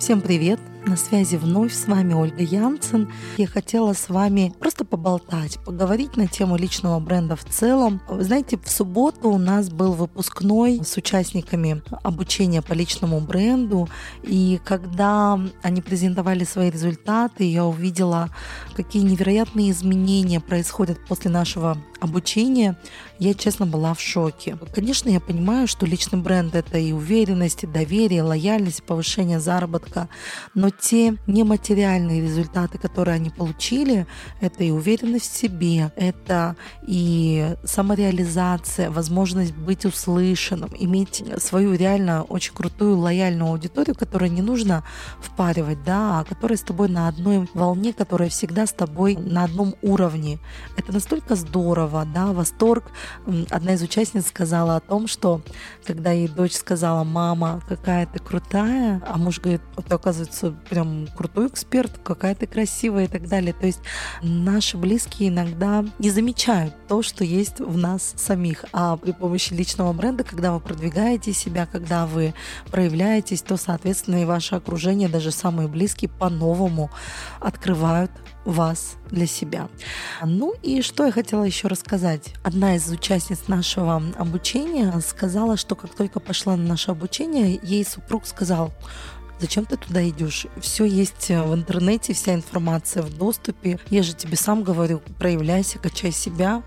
Всем привет! На связи вновь с вами Ольга Янцин. Я хотела с вами просто поболтать, поговорить на тему личного бренда в целом. Вы знаете, в субботу у нас был выпускной с участниками обучения по личному бренду. И когда они презентовали свои результаты, я увидела, какие невероятные изменения происходят после нашего обучения. Я, честно, была в шоке. Конечно, я понимаю, что личный бренд — это и уверенность, и доверие, лояльность, повышение заработка. Но те нематериальные результаты, которые они получили, это и уверенность в себе, это и самореализация, возможность быть услышанным, иметь свою реально очень крутую лояльную аудиторию, которая не нужно впаривать, да, а которая с тобой на одной волне, которая всегда с тобой на одном уровне. Это настолько здорово, да, восторг. Одна из участниц сказала о том, что когда ей дочь сказала, мама, какая ты крутая, а муж говорит, ты, оказывается, прям крутой эксперт, какая ты красивая и так далее. То есть наши близкие иногда не замечают то, что есть в нас самих. А при помощи личного бренда, когда вы продвигаете себя, когда вы проявляетесь, то, соответственно, и ваше окружение, даже самые близкие, по-новому открывают вас для себя. Ну и что я хотела еще рассказать. Одна из участниц нашего обучения сказала, что как только пошла на наше обучение, ей супруг сказал, Зачем ты туда идешь? Все есть э, в интернете, вся информация в доступе. Я же тебе сам говорю, проявляйся, качай себя.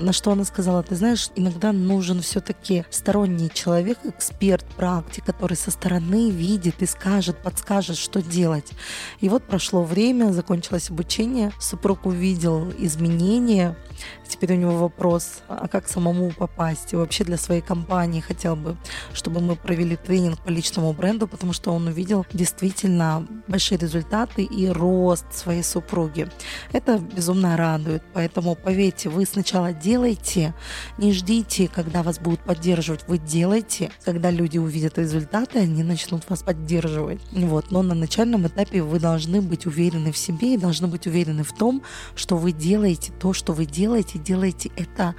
На что она сказала, ты знаешь, иногда нужен все-таки сторонний человек, эксперт, практик, который со стороны видит и скажет, подскажет, что делать. И вот прошло время, закончилось обучение, супруг увидел изменения, Теперь у него вопрос, а как самому попасть? И вообще для своей компании хотел бы, чтобы мы провели тренинг по личному бренду, потому что он увидел действительно большие результаты и рост своей супруги. Это безумно радует. Поэтому поверьте, вы сначала делайте, не ждите, когда вас будут поддерживать. Вы делайте, когда люди увидят результаты, они начнут вас поддерживать. Вот. Но на начальном этапе вы должны быть уверены в себе и должны быть уверены в том, что вы делаете то, что вы делаете, делайте это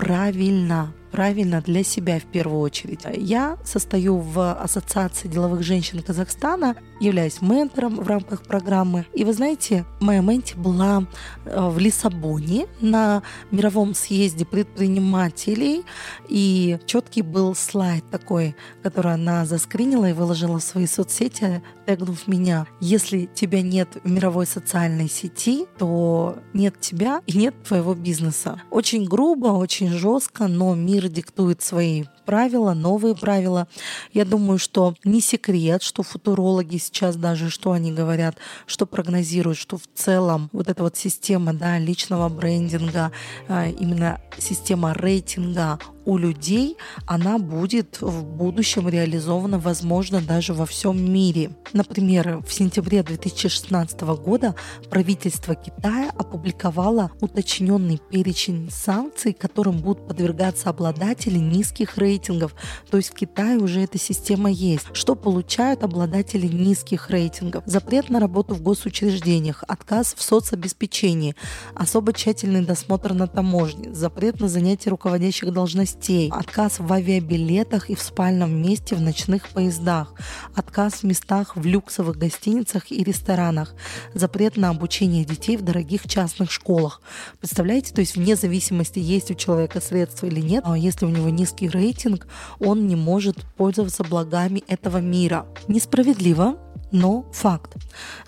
правильно, правильно для себя в первую очередь. Я состою в Ассоциации деловых женщин Казахстана, являюсь ментором в рамках программы. И вы знаете, моя менти была э, в Лиссабоне на мировом съезде предпринимателей, и четкий был слайд такой, который она заскринила и выложила в свои соцсети, тегнув меня. Если тебя нет в мировой социальной сети, то нет тебя и нет твоего бизнеса. Очень грубо, очень жестко, но мир мир диктует свои правила, новые правила. Я думаю, что не секрет, что футурологи сейчас даже, что они говорят, что прогнозируют, что в целом вот эта вот система да, личного брендинга, а, именно система рейтинга у людей, она будет в будущем реализована, возможно, даже во всем мире. Например, в сентябре 2016 года правительство Китая опубликовало уточненный перечень санкций, которым будут подвергаться обладатели низких рейтингов. То есть в Китае уже эта система есть. Что получают обладатели низких рейтингов? Запрет на работу в госучреждениях, отказ в соцобеспечении, особо тщательный досмотр на таможне, запрет на занятие руководящих должностей, отказ в авиабилетах и в спальном месте в ночных поездах, отказ в местах в люксовых гостиницах и ресторанах, запрет на обучение детей в дорогих частных школах. Представляете, то есть вне зависимости, есть у человека средства или нет, а если у него низкий рейтинг, рейтинг, он не может пользоваться благами этого мира. Несправедливо, но факт.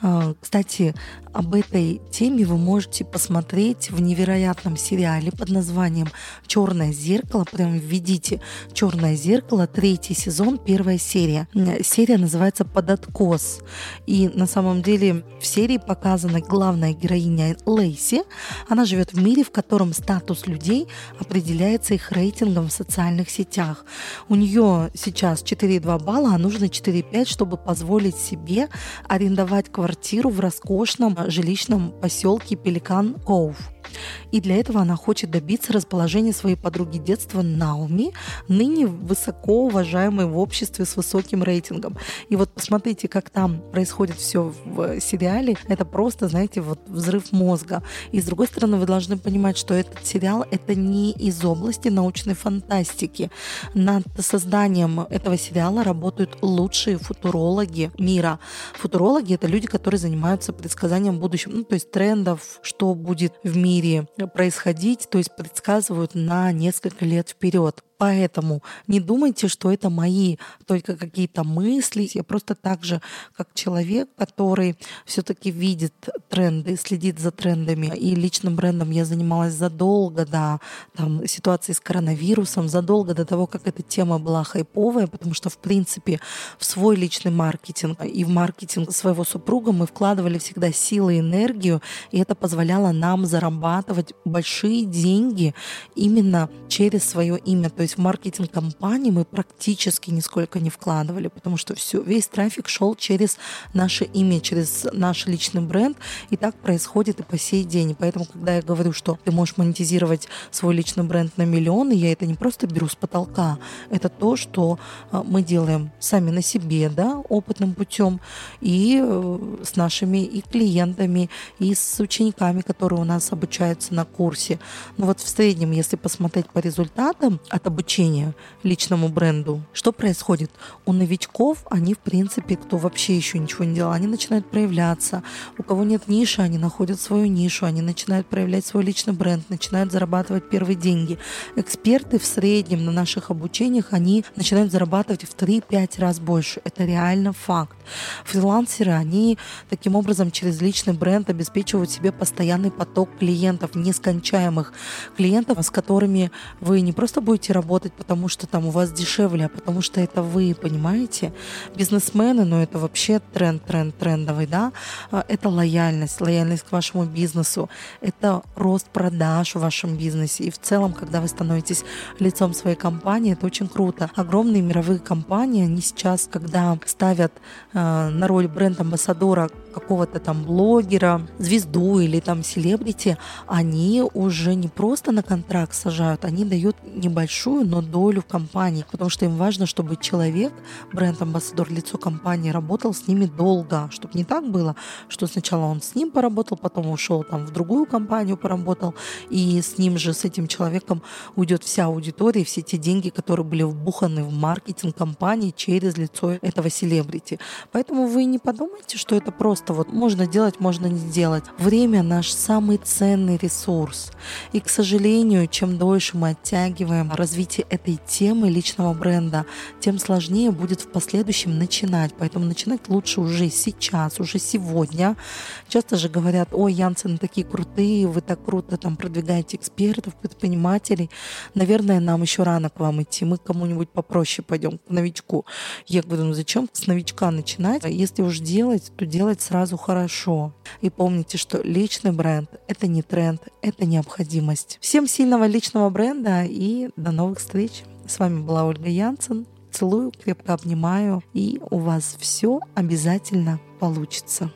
А, кстати, об этой теме вы можете посмотреть в невероятном сериале под названием «Черное зеркало». Прям введите «Черное зеркало», третий сезон, первая серия. Серия называется «Под откос». И на самом деле в серии показана главная героиня Лейси. Она живет в мире, в котором статус людей определяется их рейтингом в социальных сетях. У нее сейчас 4,2 балла, а нужно 4,5, чтобы позволить себе арендовать квартиру в роскошном жилищном поселке Пеликан Коув. И для этого она хочет добиться расположения своей подруги детства Науми, ныне высоко уважаемой в обществе с высоким рейтингом. И вот посмотрите, как там происходит все в сериале. Это просто, знаете, вот взрыв мозга. И с другой стороны, вы должны понимать, что этот сериал это не из области научной фантастики. Над созданием этого сериала работают лучшие футурологи мира. Футурологи это люди, которые занимаются предсказанием будущего, ну, то есть трендов, что будет в мире происходить, то есть предсказывают на несколько лет вперед. Поэтому не думайте, что это мои только какие-то мысли. Я просто так же, как человек, который все-таки видит тренды, следит за трендами. И личным брендом я занималась задолго до там, ситуации с коронавирусом, задолго до того, как эта тема была хайповая, потому что, в принципе, в свой личный маркетинг и в маркетинг своего супруга мы вкладывали всегда силы и энергию, и это позволяло нам зарабатывать большие деньги именно через свое имя. То есть в маркетинг компании мы практически нисколько не вкладывали, потому что все, весь трафик шел через наше имя, через наш личный бренд, и так происходит и по сей день. Поэтому, когда я говорю, что ты можешь монетизировать свой личный бренд на миллионы, я это не просто беру с потолка, это то, что а, мы делаем сами на себе, да, опытным путем, и э, с нашими и клиентами, и с учениками, которые у нас обучаются на курсе. Ну вот в среднем, если посмотреть по результатам от обучения, обучения личному бренду. Что происходит? У новичков, они, в принципе, кто вообще еще ничего не делал, они начинают проявляться. У кого нет ниши, они находят свою нишу, они начинают проявлять свой личный бренд, начинают зарабатывать первые деньги. Эксперты в среднем на наших обучениях, они начинают зарабатывать в 3-5 раз больше. Это реально факт. Фрилансеры, они таким образом через личный бренд обеспечивают себе постоянный поток клиентов, нескончаемых клиентов, с которыми вы не просто будете работать, работать, потому что там у вас дешевле, а потому что это вы, понимаете? Бизнесмены, ну это вообще тренд, тренд, трендовый, да? А, это лояльность, лояльность к вашему бизнесу, это рост продаж в вашем бизнесе. И в целом, когда вы становитесь лицом своей компании, это очень круто. Огромные мировые компании, они сейчас, когда ставят э, на роль бренд-амбассадора какого-то там блогера, звезду или там селебрити, они уже не просто на контракт сажают, они дают небольшую, но долю в компании, потому что им важно, чтобы человек, бренд-амбассадор, лицо компании, работал с ними долго, чтобы не так было, что сначала он с ним поработал, потом ушел там в другую компанию поработал, и с ним же, с этим человеком уйдет вся аудитория, все те деньги, которые были вбуханы в маркетинг компании через лицо этого селебрити. Поэтому вы не подумайте, что это просто просто вот можно делать, можно не делать. Время наш самый ценный ресурс. И, к сожалению, чем дольше мы оттягиваем развитие этой темы личного бренда, тем сложнее будет в последующем начинать. Поэтому начинать лучше уже сейчас, уже сегодня. Часто же говорят, ой, Янсен такие крутые, вы так круто там продвигаете экспертов, предпринимателей. Наверное, нам еще рано к вам идти. Мы кому-нибудь попроще пойдем, к новичку. Я говорю, ну зачем с новичка начинать? Если уж делать, то делать сразу хорошо. И помните, что личный бренд — это не тренд, это необходимость. Всем сильного личного бренда и до новых встреч. С вами была Ольга Янсен. Целую, крепко обнимаю, и у вас все обязательно получится.